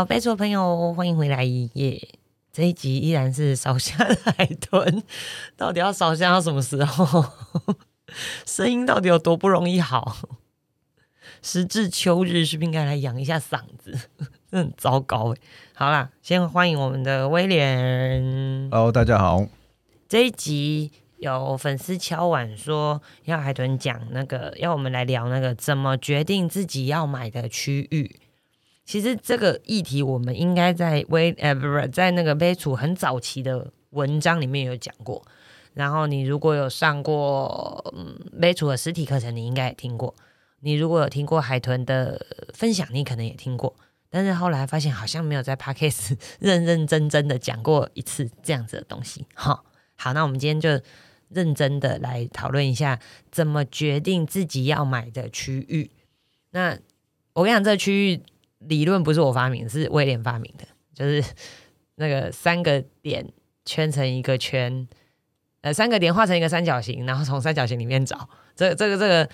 好，贝楚的朋友，欢迎回来耶！这一集依然是烧香的海豚，到底要烧香到什么时候？声音到底有多不容易好？时至秋日，是不是应该来养一下嗓子？很糟糕哎！好啦，先欢迎我们的威廉。Hello，大家好。这一集有粉丝敲碗说要海豚讲那个，要我们来聊那个怎么决定自己要买的区域。其实这个议题我们应该在微呃不不在那个杯楚很早期的文章里面有讲过。然后你如果有上过嗯楚的实体课程，你应该也听过。你如果有听过海豚的分享，你可能也听过。但是后来发现好像没有在 podcast 认认真真的讲过一次这样子的东西。哈，好，那我们今天就认真的来讨论一下，怎么决定自己要买的区域。那我跟你讲，这个区域理论不是我发明，是威廉发明的，就是那个三个点圈成一个圈，呃，三个点画成一个三角形，然后从三角形里面找。这这个这个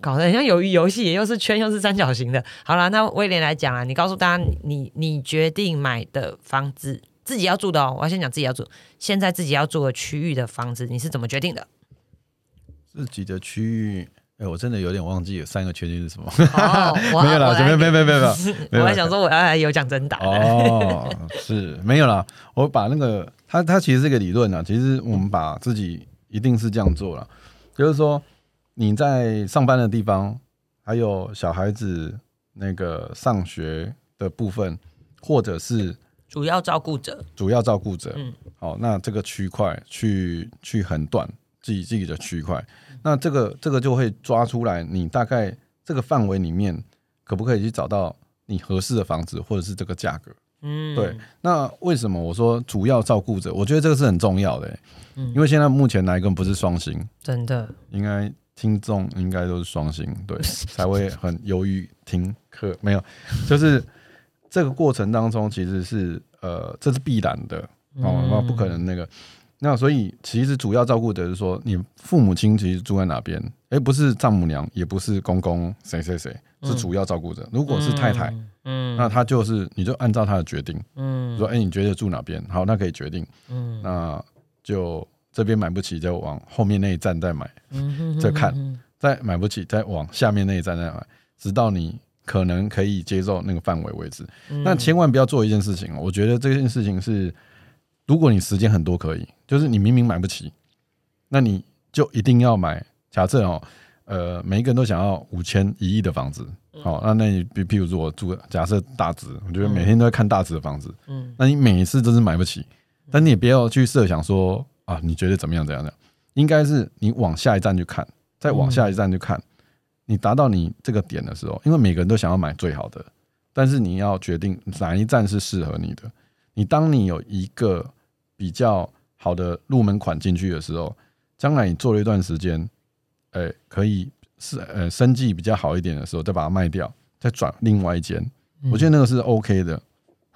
搞得很像鱿鱼游戏，又是圈又是三角形的。好了，那威廉来讲啊，你告诉大家，你你决定买的房子自己要住的哦，我要先讲自己要住，现在自己要住的区域的房子，你是怎么决定的？自己的区域，哎、我真的有点忘记有三个圈圈是什么。没有啦，没有没有没有没有 我还想说我要来有奖征答的。哦，是没有啦。我把那个，它它其实是一个理论啊。其实我们把自己一定是这样做了，就是说你在上班的地方，还有小孩子那个上学的部分，或者是主要照顾者，主要照顾者，嗯好，那这个区块去去横断自己自己的区块，那这个这个就会抓出来，你大概这个范围里面可不可以去找到你合适的房子，或者是这个价格？嗯，对，那为什么我说主要照顾者？我觉得这个是很重要的、欸嗯因为现在目前来根本不是双薪，真的，应该听众应该都是双薪，对，才会很犹豫听课。没有，就是这个过程当中其实是呃，这是必然的哦，那、不可能那个。那所以其实主要照顾的是说，你父母亲其实住在哪边？诶，不是丈母娘，也不是公公，谁谁谁是主要照顾者。如果是太太，嗯，那他就是你就按照他的决定，嗯说，诶，你觉得住哪边？好，那可以决定。嗯那就这边买不起，就往后面那一站再买。嗯再看嗯再买不起，再往下面那一站再买，直到你可能可以接受那个范围为止。嗯那千万不要做一件事情哦，我觉得这件事情是，如果你时间很多可以，就是你明明买不起，那你就一定要买。假设哦，呃，每一个人都想要五千一亿的房子，嗯好、那那你比譬如说我住假设大直，我觉得每天都在看大直的房子，嗯那你每一次都是买不起，但你也不要去设想说啊，你觉得怎么样怎样的，应该是你往下一站去看，再往下一站去看，你达到你这个点的时候，因为每个人都想要买最好的，但是你要决定哪一站是适合你的。你当你有一个比较好的入门款进去的时候，将来你做了一段时间，哎、可以是呃生计比较好一点的时候，再把它卖掉，再转另外一间，我觉得那个是 OK 的。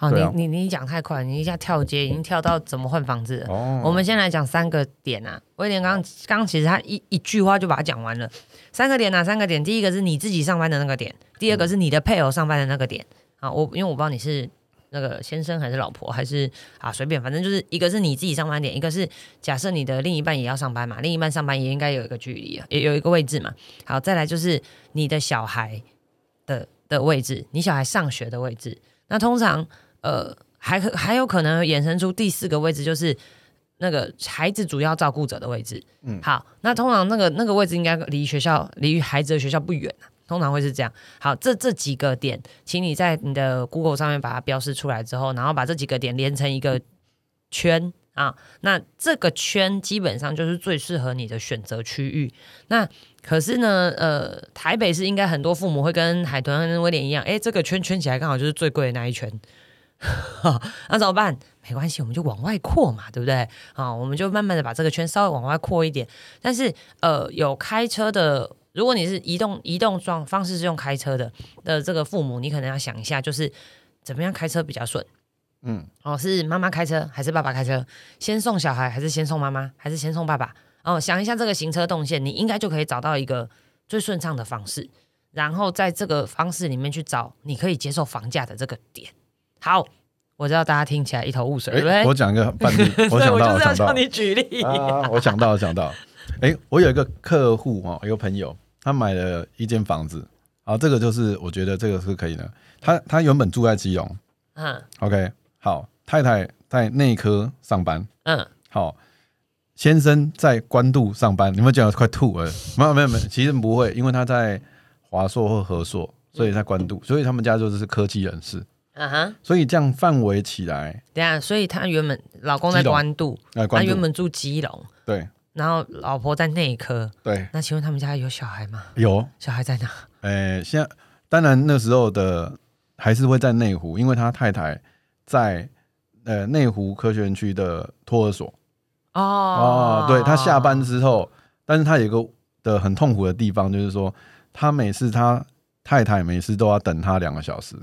好，啊你你你讲太快，你一下跳接，已经跳到怎么换房子了。哦我们先来讲三个点啊。威廉刚刚刚其实他一一句话就把它讲完了。三个点哪、三个点？第一个是你自己上班的那个点，第二个是你的配偶上班的那个点。啊，我因为我不知道你是那个先生还是老婆，还是啊随便，反正就是一个是你自己上班点，一个是假设你的另一半也要上班嘛，另一半上班也应该有一个距离，也有一个位置嘛。好，再来就是你的小孩的的位置，你小孩上学的位置。那通常呃还可还有可能衍生出第四个位置，就是那个孩子主要照顾者的位置。嗯好，那通常那个那个位置应该离学校离孩子的学校不远啊通常会是这样。好，这这几个点，请你在你的 Google 上面把它标示出来之后，然后把这几个点连成一个圈啊。那这个圈基本上就是最适合你的选择区域。那可是呢，呃，台北市应该很多父母会跟海豚跟威廉一样，诶，这个圈圈起来刚好就是最贵的那一圈。那怎么办？没关系，我们就往外扩嘛，对不对？啊，我们就慢慢的把这个圈稍微往外扩一点。但是，呃，有开车的，如果你是移动移动状方式是用开车的的这个父母，你可能要想一下，就是怎么样开车比较顺。嗯，哦，是妈妈开车还是爸爸开车？先送小孩还是先送妈妈？还是先送爸爸？哦，想一下这个行车动线，你应该就可以找到一个最顺畅的方式，然后在这个方式里面去找你可以接受房价的这个点。好，我知道大家听起来一头雾水，对不对？哎，我讲一个范例，我对想到，我就是要我想到叫，你举例。啊，我想到，我想到，哎、我有一个客户哦，一个朋友，他买了一间房子，啊，这个就是我觉得这个是可以的。他他原本住在基隆。嗯，OK，好，太太在内科上班，嗯，好，先生在关渡上班，你们讲得快吐了，没有没有没有，其实不会，因为他在华硕或和硕，所以在关渡，所以他们家就是科技人士，啊哈，所以这样范围起来，对啊，所以他原本老公在基隆。关渡，呃，他原本住基隆，对然后老婆在内科。对那请问他们家有小孩吗？有小孩在哪？呃，现在当然那时候的还是会在内湖，因为他太太在呃内湖科学园区的托儿所哦哦，对他下班之后，但是他有一个的很痛苦的地方，就是说他每次他太太每次都要等他两个小时，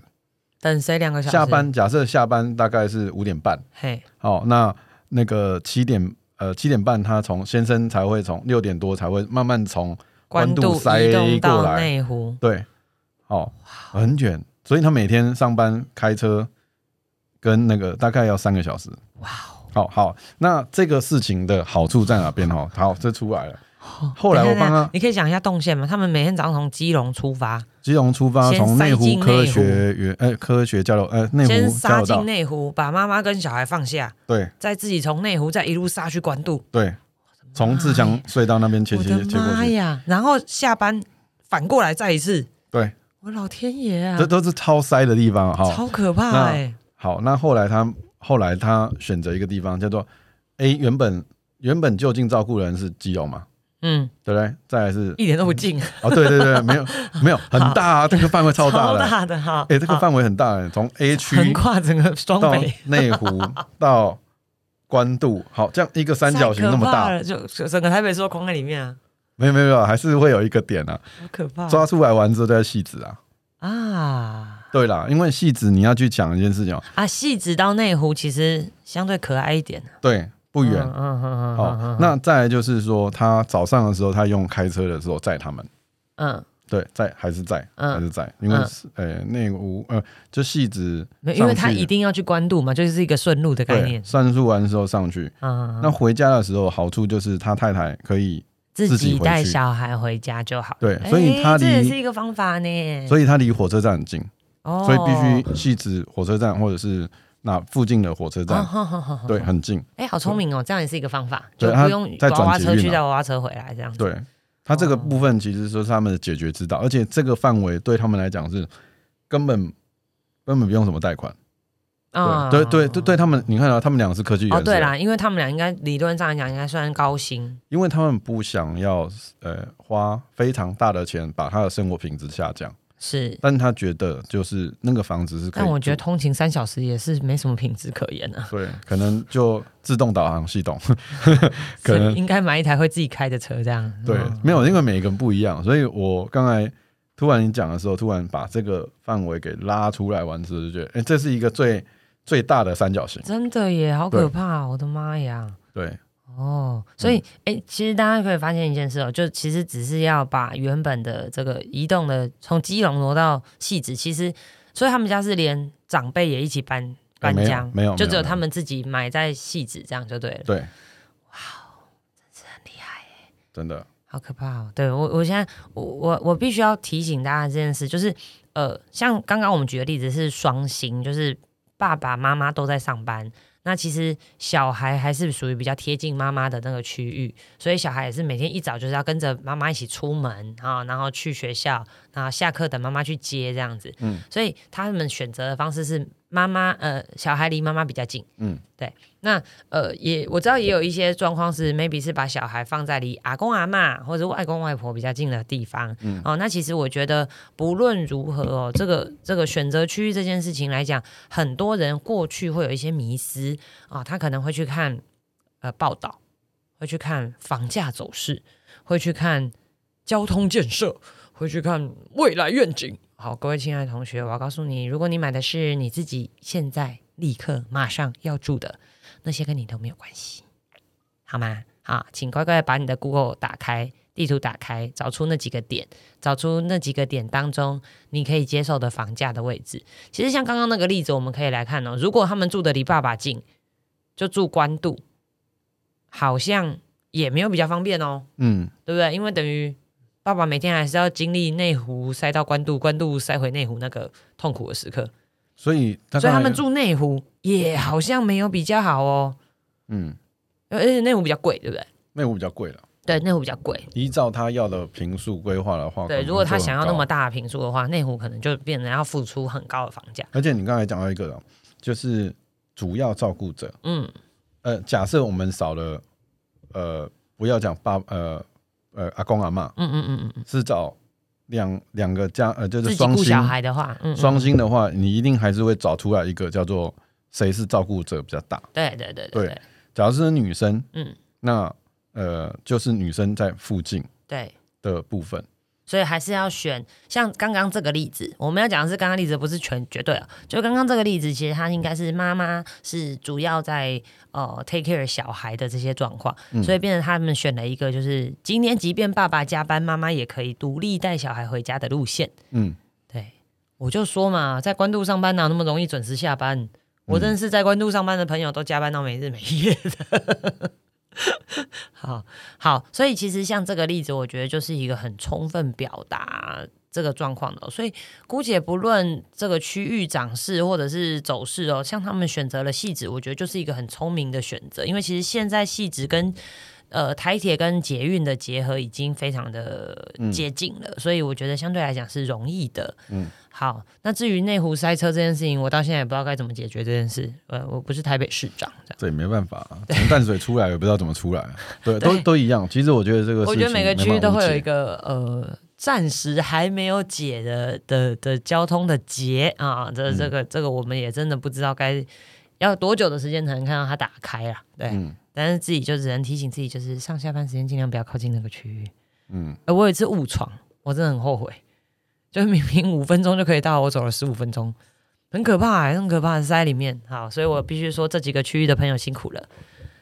等谁两个小时？下班假设下班大概是五点半，嘿，哦，那那个七点呃七点半他从先生才会从六点多才会慢慢从关渡渡塞过来内湖，对，哦，很远，所以他每天上班开车跟那个大概要三个小时。哇好好，那这个事情的好处在哪边？哦，好，这出来了。哦！后来我帮他你可以讲一下动线吗？他们每天早上从基隆出发，基隆出发，先从内湖科学园呃科学交流呃内先湖杀进内湖，把妈妈跟小孩放下，对再自己从内湖再一路杀去关渡。对，从自强隧道那边切我的切切过去，妈呀！然后下班反过来再一次，对，我老天爷啊这，都是超塞的地方。哈，超可怕那哎！好，那后来他后来他选择一个地方叫做 A，原本原本就近照顾人是基隆嘛，嗯，对不对？再来是一点都不近，哦，对对对，没有 没有很大啊，这个范围超大的，大的哈！哎，这个好。范围很大的，从 A 区横跨整个双到北，内湖 到关渡，好，这样一个三角形那么大，就就整个台北市都框在里面啊，没有没有没有，还是会有一个点啊，好可怕。抓出来完之后再细致啊。啊。对啦，因为戏子你要去讲一件事情哦，啊！戏子到内湖其实相对可爱一点，对，不远。嗯嗯嗯好，那再来就是说，他早上的时候，他用开车的时候载他们，嗯，对，在还是在嗯。还是在，因为是呃内湖呃就戏子因为他一定要去关渡嘛，就是一个顺路的概念。算数完之后上去，嗯，那回家的时候好处就是他太太可以，自自己带小孩回家就好。对哎所以他离这也是一个方法呢。所以他离火车站很近，哦。所以必须戏子火车站或者是那附近的火车哦站，对，很近。哎，好聪明哦，这样也是一个方法，就不用在娃娃车去再娃娃车回来这样子。对，他这个哦部分其实说是他们的解决之道，而且这个范围对他们来讲是根本根本不用什么贷款。啊对对对对，对他们，你看到、他们两个是科技人哦，对啦，因为他们俩应该理论上来讲应该算高薪，因为他们不想要呃花非常大的钱把他的生活品质下降，是。但他觉得就是那个房子是可以，但我觉得通勤三小时也是没什么品质可言啊，对，可能就自动导航系统，可能应该买一台会自己开的车这样。对嗯，没有，因为每个人不一样，所以我刚才突然你讲的时候，突然把这个范围给拉出来完之后，就觉得，哎、这是一个最最大的三角形。真的耶，好可怕哦！我的妈呀！对，哦，所以哎、诶其实大家可以发现一件事哦，就其实只是要把原本的这个移动的从基隆挪到戏子，其实所以他们家是连长辈也一起搬搬家，没有，就只有他们自己买在戏子这样就对了，对，很厉害，真的，好可怕哦！对我我现在我我我必须要提醒大家这件事，就是呃，像刚刚我们举的例子是双薪，就是爸爸妈妈都在上班。那其实小孩还是属于比较贴近妈妈的那个区域，所以小孩也是每天一早就是要跟着妈妈一起出门啊，然后去学校，然后下课等妈妈去接这样子。嗯，所以他们选择的方式是妈妈呃小孩离妈妈比较近。嗯，对。那呃也我知道也有一些状况是 maybe 是把小孩放在离阿公阿嬷或者外公外婆比较近的地方。嗯哦，那其实我觉得不论如何哦，这个这个选择区域这件事情来讲，很多人过去会有一些迷思啊、他可能会去看呃报道，会去看房价走势，会去看交通建设，会去看未来愿景。好，各位亲爱的同学，我要告诉你，如果你买的是你自己现在立刻马上要住的，那些跟你都没有关系，好吗？好，请乖乖把你的 Google 打开，地图打开，找出那几个点，找出那几个点当中你可以接受的房价的位置。其实像刚刚那个例子，我们可以来看哦，如果他们住的离爸爸近，就住官渡，好像也没有比较方便哦，嗯，对不对？因为等于爸爸每天还是要经历内湖塞到关渡，关渡塞回内湖那个痛苦的时刻，所以所以他们住内湖也好像没有比较好哦，嗯，而且内湖比较贵，对不对？内湖比较贵了。对，内湖比较贵。依照他要的平数规划的话，可对，如果他想要那么，大的平数的话，内湖可能就变成要付出很高的房价。而且你刚才讲到一个了，就是主要照顾者，嗯呃，假设我们少了，呃，不要讲爸，呃呃阿公阿妈，嗯嗯嗯嗯嗯，是找两两个家，呃，就是双薪顾小孩的话，嗯，嗯。双薪的话，你一定还是会找出来一个叫做谁是照顾者比较大。对对对对对。假如是女生，嗯。那呃就是女生在附近对，的部分，所以还是要选像刚刚这个例子，我们要讲的是刚刚例子不是全绝对啊，就刚刚这个例子，其实它应该是妈妈是主要在呃 take care 小孩的这些状况，嗯所以变成他们选了一个就是今天即便爸爸加班，妈妈也可以独立带小孩回家的路线。嗯，对，我就说嘛，在官渡上班哪那么容易准时下班？我认识在官渡上班的朋友都加班到没日没夜的。好好，所以其实像这个例子，我觉得就是一个很充分表达这个状况的哦、所以姑且不论这个区域涨势或者是走势哦，像他们选择了细致，我觉得就是一个很聪明的选择，因为其实现在细致跟呃台铁跟捷运的结合已经非常的接近了，所以我觉得相对来讲是容易的。嗯，好，那至于内湖塞车这件事情，我到现在也不知道该怎么解决这件事。呃，我不是台北市长，这样这也没办法、啊，从淡水出来也不知道怎么出来、啊，对，都对都一样。其实我觉得这个我觉得每个区域都会有一个，呃。暂时还没有解的的的交通的结啊，这嗯这个这个我们也真的不知道该要多久的时间才能看到它打开啊。对，嗯但是自己就只能提醒自己，就是上下班时间尽量不要靠近那个区域。嗯，呃，我有一次误闯，我真的很后悔，就明明五分钟就可以到，我走了十五分钟，很可怕、欸，很可怕，塞里面。好，所以我必须说这几个区域的朋友辛苦了。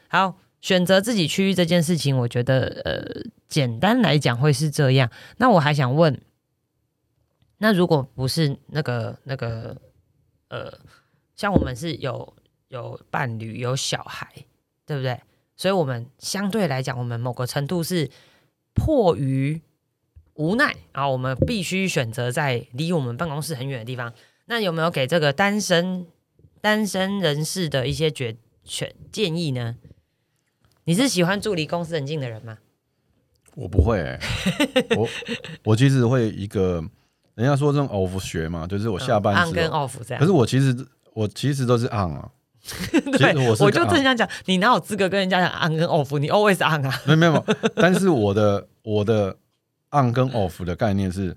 好，选择自己区域这件事情，我觉得呃，简单来讲会是这样。那我还想问，那如果不是那个那个呃，像我们是有有伴侣有小孩，对不对？所以我们相对来讲，我们某个程度是迫于无奈啊，我们必须选择在离我们办公室很远的地方。那有没有给这个单身单身人士的一些决选建议呢？你是喜欢住离公司很近的人吗？我不会、欸，我我其实会一个，人家说这种 off 学嘛，就是我下班嗯 on 跟时候，off 这样。可是我其实我其实都是 on 啊，我就正想讲，你哪有资格跟人家讲 on 跟 off？你 always on 啊。没有，没有但是我的我的 on 跟 off 的概念是，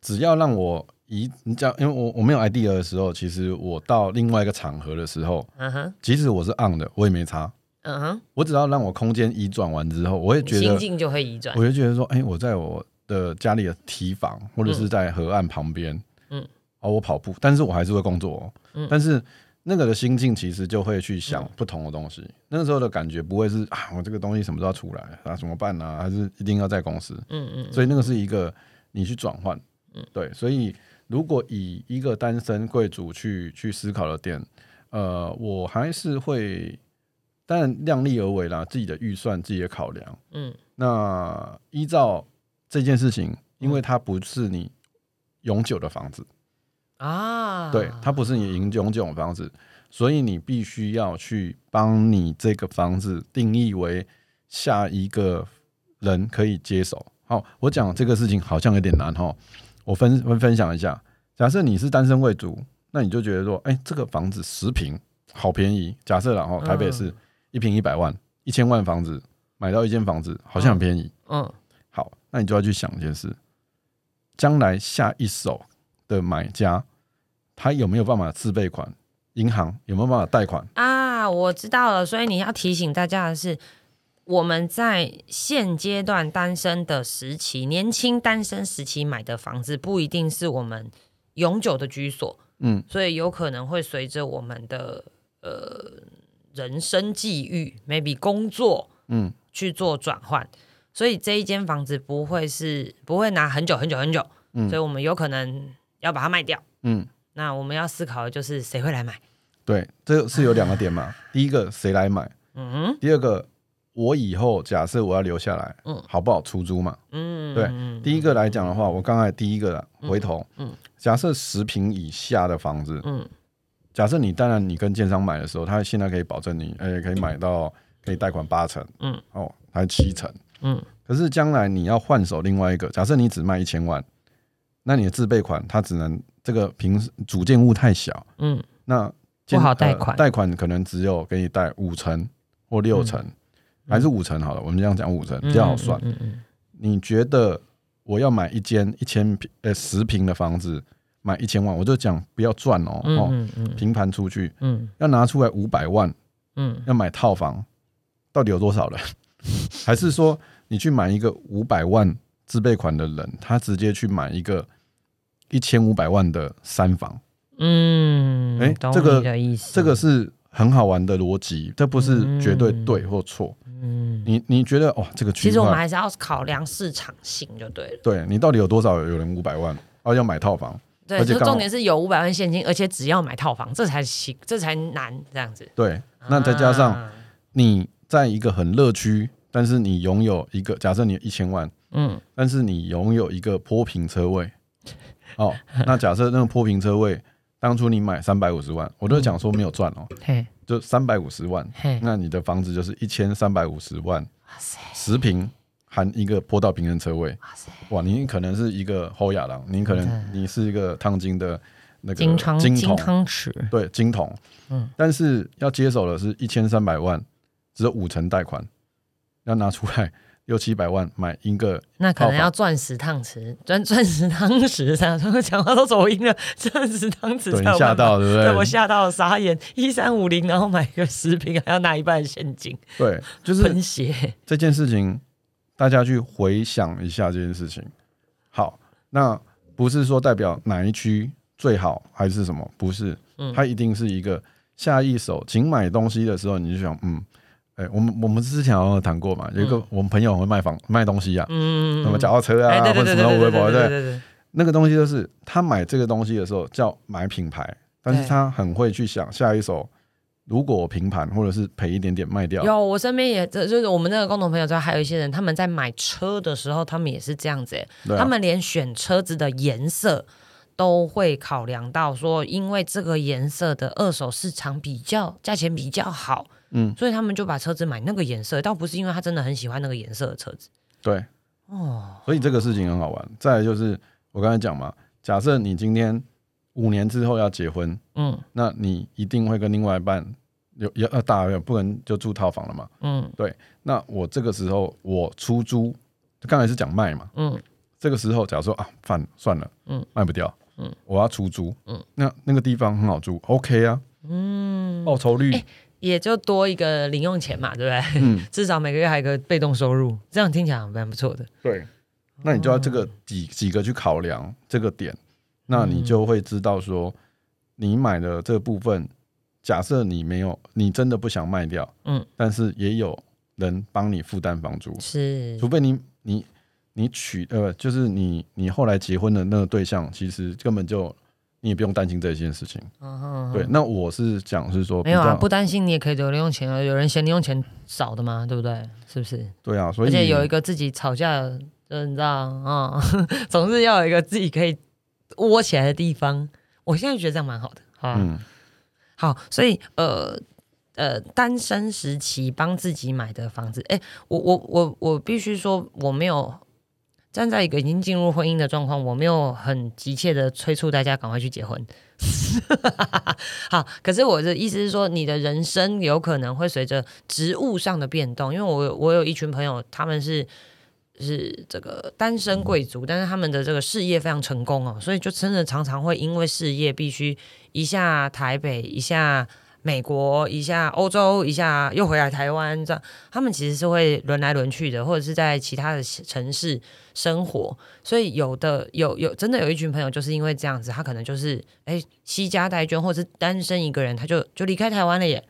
只要让我移，你讲，因为我我没有 idea 的时候，其实我到另外一个场合的时候，嗯哼，即使我是 on 的，我也没差，嗯哼，我只要让我空间移转完之后，我会觉得，心境就会移转。我。就觉得说，哎、我在我的家里的提房，或者是在河岸旁边，嗯嗯，哦，我跑步，但是我还是会工作、哦，嗯。但是。那个的心境其实就会去想不同的东西，那个时候的感觉不会是啊，我这个东西什么时候要出来啊，怎么办呢、还是一定要在公司？嗯嗯，所以那个是一个你去转换，嗯。对，所以如果以一个单身贵族去去思考的点，呃，我还是会，当然量力而为啦，自己的预算、自己的考量。嗯。那依照这件事情，因为它不是你永久的房子，啊，对，它不是你永永久的房子，所以你必须要去帮你这个房子定义为下一个人可以接手。好，我讲这个事情好像有点难哈，我分分分享一下。假设你是单身贵族，那你就觉得说，哎、这个房子十平好便宜。假设然后台北市一平一百万，一千万房子买到一间房子，好像很便宜。嗯好，那你就要去想一件事：将来下一手的买家，他有没有办法自备款？银行有没有办法贷款？啊，我知道了。所以你要提醒大家的是，我们在现阶段单身的时期，年轻单身时期买的房子，不一定是我们永久的居所。嗯，所以有可能会随着我们的呃人生际遇，maybe 工作，嗯，去做转换。所以这一间房子不会是不会拿很久很久很久，嗯所以我们有可能要把它卖掉。嗯，那我们要思考的就是谁会来买？对，这是有两个点嘛。第一个谁来买？嗯第二个我以后假设我要留下来，嗯好不好出租嘛？嗯，对嗯第一个来讲的话，我刚才第一个啦回头，嗯假设十平以下的房子，嗯假设你当然你跟建商买的时候，他现在可以保证你，哎、可以买到可以贷款八成，嗯哦，还七成。嗯可是将来你要换手另外一个，假设你只卖一千万，那你的自备款它只能这个平主建物太小，嗯。那建不好贷款。呃贷款可能只有给你贷五成或六成，还是五成好了，我们这样讲五成比较好算。嗯嗯。你觉得我要买一间一千平呃十平的房子，买一千万，我就讲不要赚哦，嗯哦，嗯嗯。平盘出去嗯。要拿出来五百万，嗯。要买套房，到底有多少人？还是说你去买一个五百万自备款的人，他直接去买一个一千五百万的三房？嗯，懂哎这个这个是很好玩的逻辑，这不是绝对嗯对或错。嗯，你你觉得哇，这个其实我们，还是要考量市场性就对了。对你到底有多少有人五百万，哦要买套房？对，而且重点是有五百万现金，而且只要买套房，这才行，这才难这样子。对，那再加上啊你在一个很乐区，但是你拥有一个，假设你一千万，嗯但是你拥有一个坡平车位，哦，那假设那个坡平车位，当初你买三百五十万，我都讲说没有赚哦，嘿。就三百五十万，嘿，那你的房子就是一千三百五十万，哇塞。十平含一个坡道平衡车位，哇塞，哇，你可能是一个后亚郎，你可能你是一个烫金的那个金汤金汤匙，对金桶，嗯。但是要接手的是一千三百万，只有五成贷款，要拿出来六七百万买一个，那可能要钻石汤匙，钻钻石汤匙这样，我讲话都走音了，钻石汤匙吓到对不对我对？吓到了，傻眼，一三五零，然后买个食品，还要拿一半的现金，对，就是喷血，这件事情，大家去回想一下这件事情。好，那不是说代表哪一区最好还是什么，不是，嗯它一定是一个下一手，请买东西的时候你就想，嗯，哎、我们我们之前好像有谈过嘛，有一个我们朋友很会卖房卖东西啊，嗯，什么脚踏车啊，或者什么对对对对微博对，对对对，那个东西就是他买这个东西的时候叫买品牌，但是他很会去想下一手，如果我平盘或者是赔一点点卖掉，有，我身边也这就是我们那个共同朋友之外，还有一些人，他们在买车的时候，他们也是这样子、欸，啊。他们连选车子的颜色都会考量到说，因为这个颜色的二手市场比较价钱比较好，嗯，所以他们就把车子买那个颜色，倒不是因为他真的很喜欢那个颜色的车子。对，哦，所以这个事情很好玩。再来就是我刚才讲嘛，假设你今天五年之后要结婚，嗯。那你一定会跟另外一半有要要大不能就住套房了嘛？嗯。对那我这个时候我出租，刚才是讲卖嘛，嗯。这个时候假如说啊，算算了，嗯，卖不掉，嗯，我要出租，嗯，那那个地方很好租，OK 啊，嗯，报酬率，也就多一个零用钱嘛，对不对？嗯，至少每个月还有一个被动收入，这样听起来蛮不错的。对，那你就要这个几几个去考量这个点，那你就会知道说，你买的这部分，假设你没有，你真的不想卖掉，嗯，但是也有人帮你负担房租，是。除非你你你娶呃，就是你你后来结婚的那个对象，其实根本就你也不用担心这件事情。嗯对，那我是讲是说没有啊，不担心你也可以留零用钱啊。有人嫌零用钱少的嘛，对不对？是不是？对啊，所以而且有一个自己吵架，就你知道啊、总是要有一个自己可以窝起来的地方。我现在觉得这样蛮好的，好、啊嗯好，所以呃呃，单身时期帮自己买的房子，哎，我我我我必须说，我没有站在一个已经进入婚姻的状况，我没有很急切的催促大家赶快去结婚。好，可是我的意思是说，你的人生有可能会随着职务上的变动，因为我我有一群朋友，他们是是这个单身贵族，但是他们的这个事业非常成功哦，所以就真的常常会因为事业必须一下台北，一下美国，一下欧洲，一下又回来台湾，这样他们其实是会轮来轮去的，或者是在其他的城市生活。所以有的有有真的有一群朋友就是因为这样子，他可能就是哎惜家带眷，或者是单身一个人，他就就离开台湾了耶。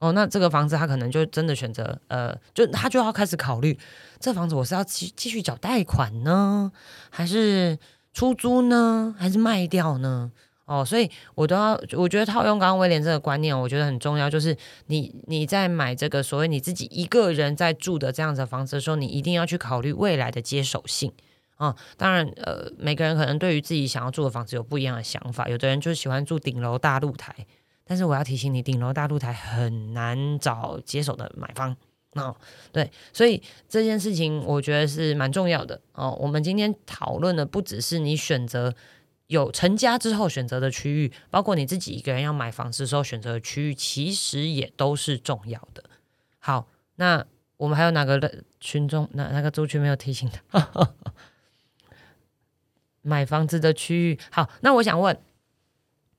哦，那这个房子他可能就真的选择，呃，就他就要开始考虑，这房子我是要继继续缴贷款呢，还是出租呢，还是卖掉呢？哦，所以我都要，我觉得套用刚刚威廉这个观念，我觉得很重要，就是你你在买这个所谓你自己一个人在住的这样子的房子的时候，你一定要去考虑未来的接手性啊。当然，呃，每个人可能对于自己想要住的房子有不一样的想法，有的人就喜欢住顶楼大露台，但是我要提醒你，顶楼大露台很难找接手的买方哦。对，所以这件事情我觉得是蛮重要的哦。我们今天讨论的不只是你选择。有成家之后选择的区域，包括你自己一个人要买房子的时候选择的区域，其实也都是重要的。好，那我们还有哪个群众，哪哪个族群没有提醒的？买房子的区域。好，那我想问，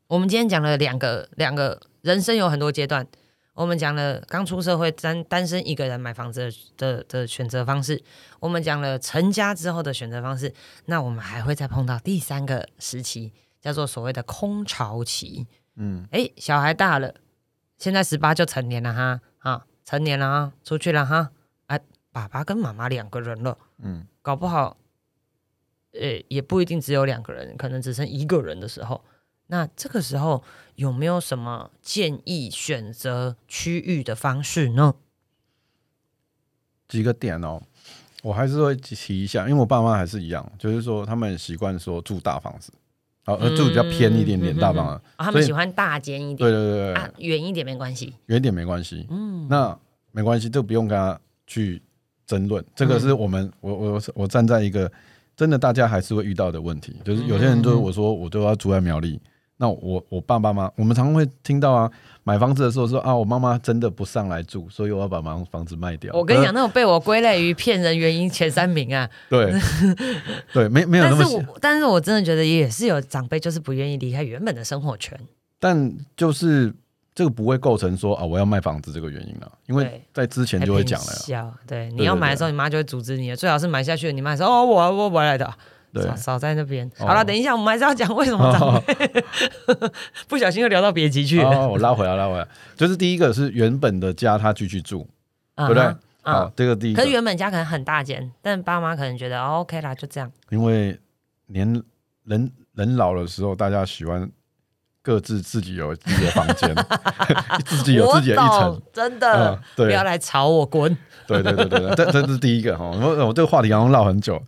我们今天讲了两个，两个人生有很多阶段。我们讲了刚出社会单单身一个人买房子的的选择方式，我们讲了成家之后的选择方式，那我们还会再碰到第三个时期，叫做所谓的空巢期。嗯，哎，小孩大了，现在十八就成年了哈，啊，成年了啊，出去了哈，哎，爸爸跟妈妈两个人了，嗯，搞不好，呃，也不一定只有两个人，可能只剩一个人的时候。那这个时候有没有什么建议选择区域的方式呢？几个点哦，我还是会提一下，因为我爸妈还是一样，就是说他们习惯说住大房子，好，住比较偏一点点大房子，他们喜欢大间一点，对对对对，远一点没关系，远一点没关系，嗯，那没关系，就不用跟他去争论，这个是我们我我我站在一个真的大家还是会遇到的问题，就是有些人就是我说我都要住在苗栗。那我我爸爸妈妈，我们常常会听到啊，买房子的时候说啊，我妈妈真的不上来住，所以我要把房房子卖掉。我跟你讲，那种被我归类于骗人原因前三名啊。对 对，没没有那么。但是我但是我真的觉得也是有长辈就是不愿意离开原本的生活圈。但就是这个不会构成说啊，我要卖房子这个原因啊，因为在之前就会讲了。对，你要买的时候，你妈就会阻止你，最好是买下去，你妈说哦，我我我来的。少少在那边。好了，等一下，我们还是要讲为什么长辈 不小心又聊到别集去了。我拉回来，拉回来，就是第一个是原本的家，他继续住，对不对？啊，这个第一。可是原本家可能很大间，但爸妈可能觉得哦 OK 啦，就这样。因为年人人老的时候，大家喜欢各自自己有自己的房间，自己有自己的一层，真的，不要来吵我，滚。对对对对，这这是第一个哈。我我这个话题好像唠很久，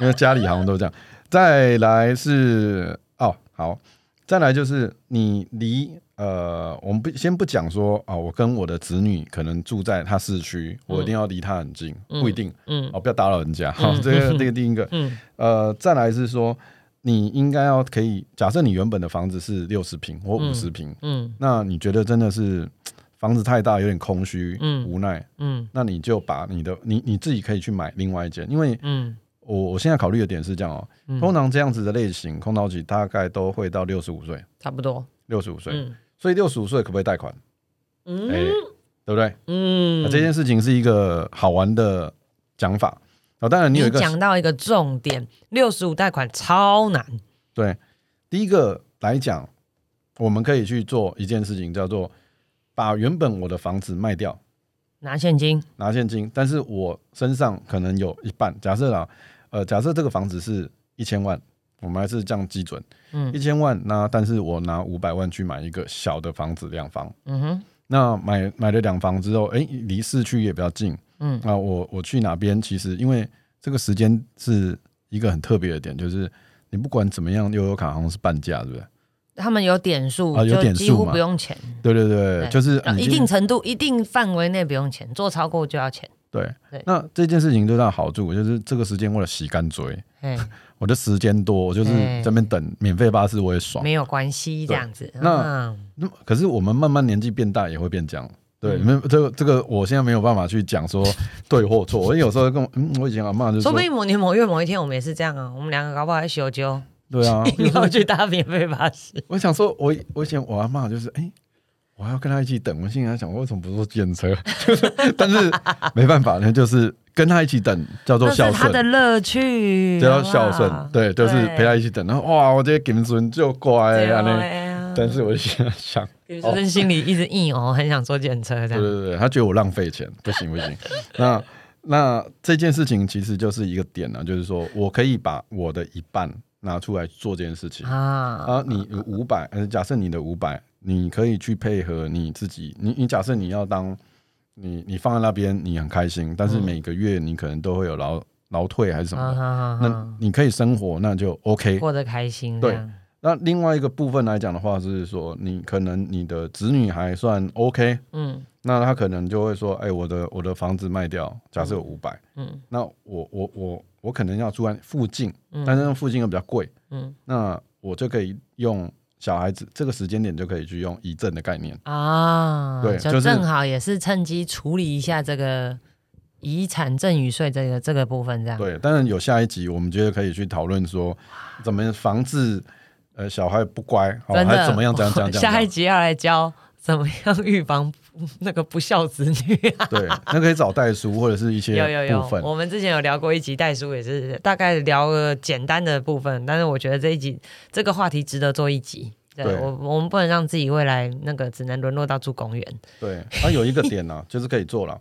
因为家里好像都这样。再来是哦，好，再来就是你离呃，我们不先不讲说啊，我跟我的子女可能住在他市区，我一定要离他很近，不一定，嗯，哦，不要打扰人家。好，这个这个第一个，嗯，呃，再来是说你应该要可以，假设你原本的房子是六十平或五十平，嗯，那你觉得真的是？房子太大，有点空虚，嗯，无奈，嗯，那你就把你的你你自己可以去买另外一间，因为，嗯，我我现在考虑的点是这样哦，通常这样子的类型空巢期大概都会到六十五岁，差不多。六十五岁，所以六十五岁可不可以贷款？嗯，哎，对不对？嗯，这件事情是一个好玩的讲法啊。当然，你有一个讲到一个重点，六十五贷款超难。对，第一个来讲，我们可以去做一件事情，叫做。把原本我的房子卖掉，拿现金，拿现金，但是我身上可能有一半。假设啦，呃，假设这个房子是一千万，我们还是这样基准，嗯，一千万，那但是我拿五百万去买一个小的房子，两房，嗯哼，那买买了两房之后，哎，离市区也比较近，嗯，啊我我去哪边？其实因为这个时间是一个很特别的点，就是你不管怎么样，悠游卡好像是半价，对不对？他们有点数啊，有点几乎不用钱。对对对，就是一定程度、一定范围内不用钱，做超过就要钱。对，那这件事情最大的好处就是这个时间为了洗干嘴，我的时间多，我就是这边等免费巴士我也爽，没有关系这样子。那那可是我们慢慢年纪变大也会变这样。对，没这个这个，我现在没有办法去讲说 对或错。我有时候跟嗯，我以前阿妈就说，说不定某年某月某一天我们也是这样啊，我们两个搞不好还修修。对啊，你 要去搭免费巴士。我想说，我我以前我阿妈就是，哎，我要跟他一起等。我心里在想，为什么不坐电车？就是，但是没办法，那就是跟他一起等，叫做孝顺。他的乐趣叫孝顺，对，就是陪他一起等。然后哇，我这个金孙就乖啊，那啊，但是我就想想，比如说在心里一直硬哦，很想坐电车这样。对对对，他觉得我浪费钱，不行不行。那那这件事情其实就是一个点呢、就是说我可以把我的一半拿出来做这件事情啊，啊。你五百，呃，假设你的五百，你可以去配合你自己。你你假设你要当你你放在那边，你很开心，但是每个月你可能都会有劳劳退还是什么的，啊那你可以生活，那就 OK。过得开心，对那另外一个部分来讲的话，是说你可能你的子女还算 OK，嗯。那他可能就会说，哎、我的我的房子卖掉，假设有五百，嗯。那我我我我可能要住在附近，嗯。但是那附近又比较贵，嗯。那我就可以用小孩子这个时间点就可以去用遗赠的概念，啊，对就正好也是趁机处理一下这个遗产赠与税这个这个部分，这样。对。当然有下一集，我们觉得可以去讨论说，怎么防治呃小孩不乖，哦，真的还怎么样怎样 怎样，下一集要来教怎么样预防那个不孝子女。对，那可以找代书或者是一些有有有部，分，我们之前有聊过一集代书，也是大概聊个简单的部分，但是我觉得这一集这个话题值得做一集。对对我，我们不能让自己未来那个只能沦落到住公园。对，它有一个点呢、就是可以做了。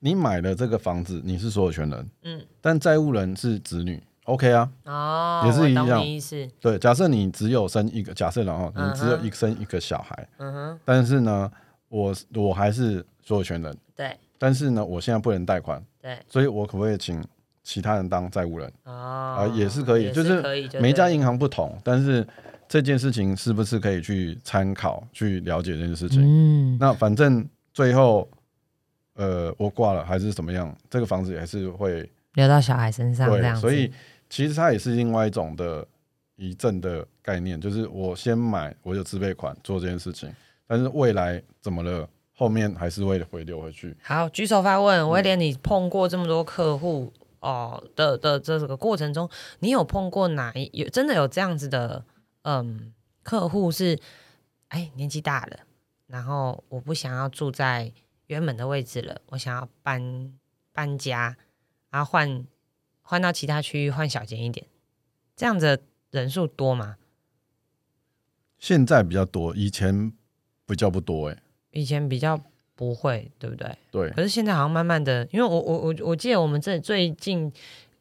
你买了这个房子，你是所有权人，嗯，但债务人是子女，OK 啊？哦，也是一样。对，假设你只有生一个，假设然后你只有一生一个小孩，嗯哼，但是呢，我我还是所有权人，对但是呢，我现在不能贷款，对，所以我可不可以请其他人当债务人？哦，啊也是可以就是每一家对银行不同，但是这件事情是不是可以去参考、去了解这件事情？嗯，那反正最后，呃，我挂了还是怎么样，这个房子也是会留到小孩身上这。所以其实它也是另外一种的遗赠的概念，就是我先买，我有自备款做这件事情，但是未来怎么了，后面还是会回流回去。好，举手发问，威廉，你碰过这么多客户哦的的这个过程中，你有碰过哪一有真的有这样子的嗯客户是哎年纪大了，然后我不想要住在原本的位置了，我想要搬搬家，然后换换到其他区域，换小间一点，这样子人数多吗？现在比较多，以前比较不多、欸，哎，以前比较不会，对不对？对，可是现在好像慢慢的，因为我我我我记得我们这最近，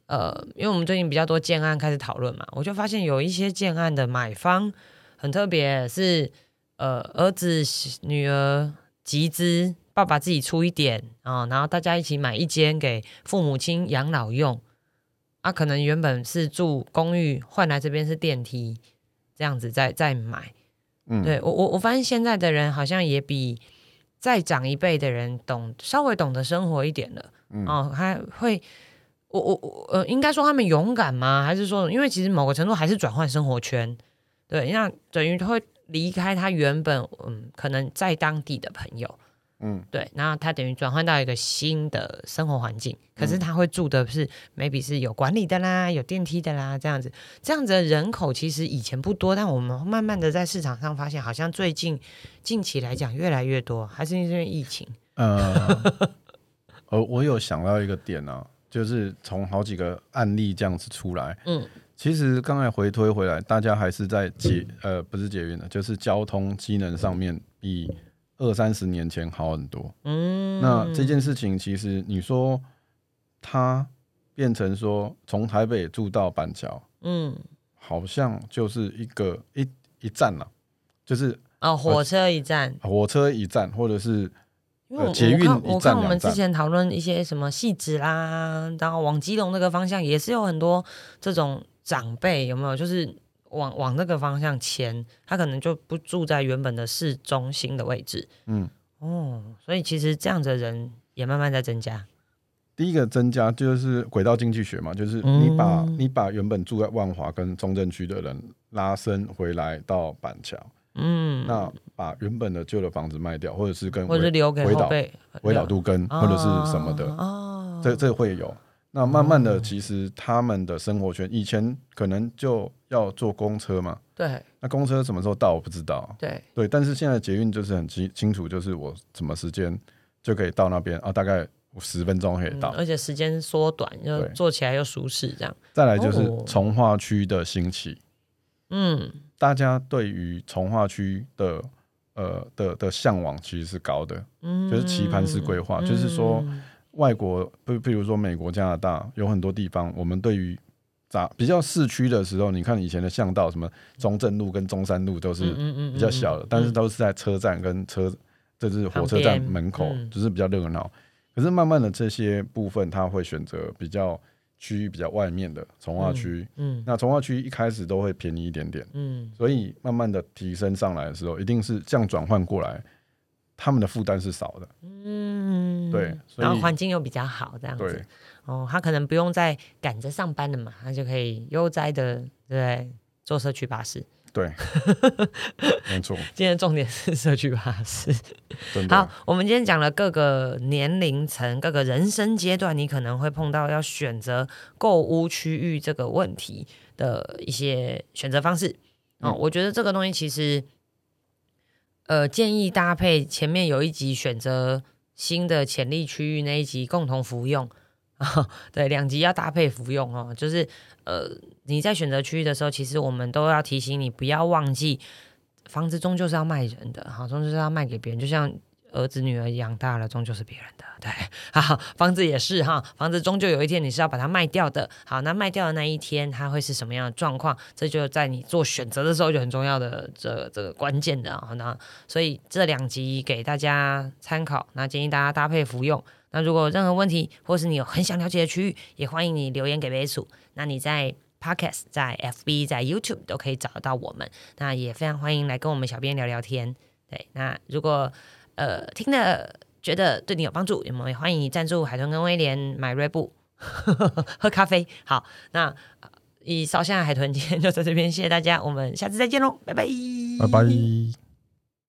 呃，因为我们最近比较多建案开始讨论嘛，我就发现有一些建案的买方很特别，是呃儿子女儿集资，爸爸自己出一点啊、然后大家一起买一间给父母亲养老用，啊，可能原本是住公寓，换来这边是电梯，这样子再再买。嗯，对我我我发现现在的人好像也比再长一辈的人懂稍微懂得生活一点了，嗯哦，还会。我我我呃，应该说他们勇敢吗？还是说，因为其实某个程度还是转换生活圈，对，那等于会离开他原本嗯可能在当地的朋友，嗯，对，然后他等于转换到一个新的生活环境，可是他会住的是、maybe 是有管理的啦，有电梯的啦，这样子，这样子的人口其实以前不多，但我们慢慢的在市场上发现，好像最近近期来讲越来越多，还是因为疫情，呃，呃，我有想到一个点啊，就是从好几个案例这样子出来，嗯。其实刚才回推回来，大家还是在捷呃不是捷运的，就是交通机能上面比二三十年前好很多。嗯，那这件事情其实你说它变成说从台北住到板桥，嗯好像就是一个一一站了，就是哦，火车一站，火车一站，或者是因为我看我看我们之前讨论一些什么细致啦，然后往基隆那个方向也是有很多这种长辈有没有？就是往往那个方向迁，他可能就不住在原本的市中心的位置。嗯，哦，所以其实这样子的人也慢慢在增加。第一个增加就是轨道经济学嘛，就是你把、嗯你把原本住在万华跟中正区的人拉伸回来到板桥，嗯，那把原本的旧的房子卖掉，或者是跟或者是留给回岛后辈，围岛都跟或者是什么的，哦，这这会有。那慢慢的，其实他们的生活圈以前可能就要坐公车嘛，对。那公车什么时候到我不知道，对，对，但是现在捷运就是很清清楚，就是我什么时间就可以到那边啊，大概十分钟可以到。嗯而且时间缩短，又对。做起来又舒适，这样。再来就是哦。从化区的兴起，嗯。大家对于从化区的呃的的向往其实是高的，嗯。就是棋盘式规划，就是说外国，不，比如说美国、加拿大有很多地方，我们对于杂比较市区的时候，你看以前的巷道，什么中正路跟中山路都是嗯比较小的，但是都是在车站跟车，就是火车站门口，嗯。就是比较热闹。可是慢慢的这些部分，他会选择比较区域比较外面的从化区。嗯那从化区一开始都会便宜一点点，嗯。所以慢慢的提升上来的时候，一定是这样转换过来，他们的负担是少的。嗯，对然后环境又比较好，这样对子，哦，他可能不用再赶着上班了嘛，他就可以悠哉的对坐社区巴士。对，没错，今天重点是社区巴士。好，我们今天讲了各个年龄层、各个人生阶段，你可能会碰到要选择购物区域这个问题的一些选择方式。哦，嗯我觉得这个东西其实，呃，建议搭配前面有一集选择新的潜力区域那一集共同服用。啊，对，两集要搭配服用哦，就是呃，你在选择区域的时候，其实我们都要提醒你，不要忘记，房子终究是要卖人的，好，终究是要卖给别人，就像儿子女儿养大了，终究是别人的，对，好，房子也是哈，房子终究有一天你是要把它卖掉的，好，那卖掉的那一天它会是什么样的状况？这就在你做选择的时候就很重要的这这个关键的啊，那所以这两集给大家参考，那建议大家搭配服用。那如果有任何问题，或是你有很想了解的区域，也欢迎你留言给杯鼠。那你在 Podcast、在 FB、在 YouTube 都可以找得到我们。那也非常欢迎来跟我们小编聊聊天。对，那如果呃听了觉得对你有帮助，我们也欢迎你赞助海豚跟威廉买瑞布 喝咖啡。好，那以烧香海豚今天就在这边，谢谢大家，我们下次再见喽，拜拜，拜拜。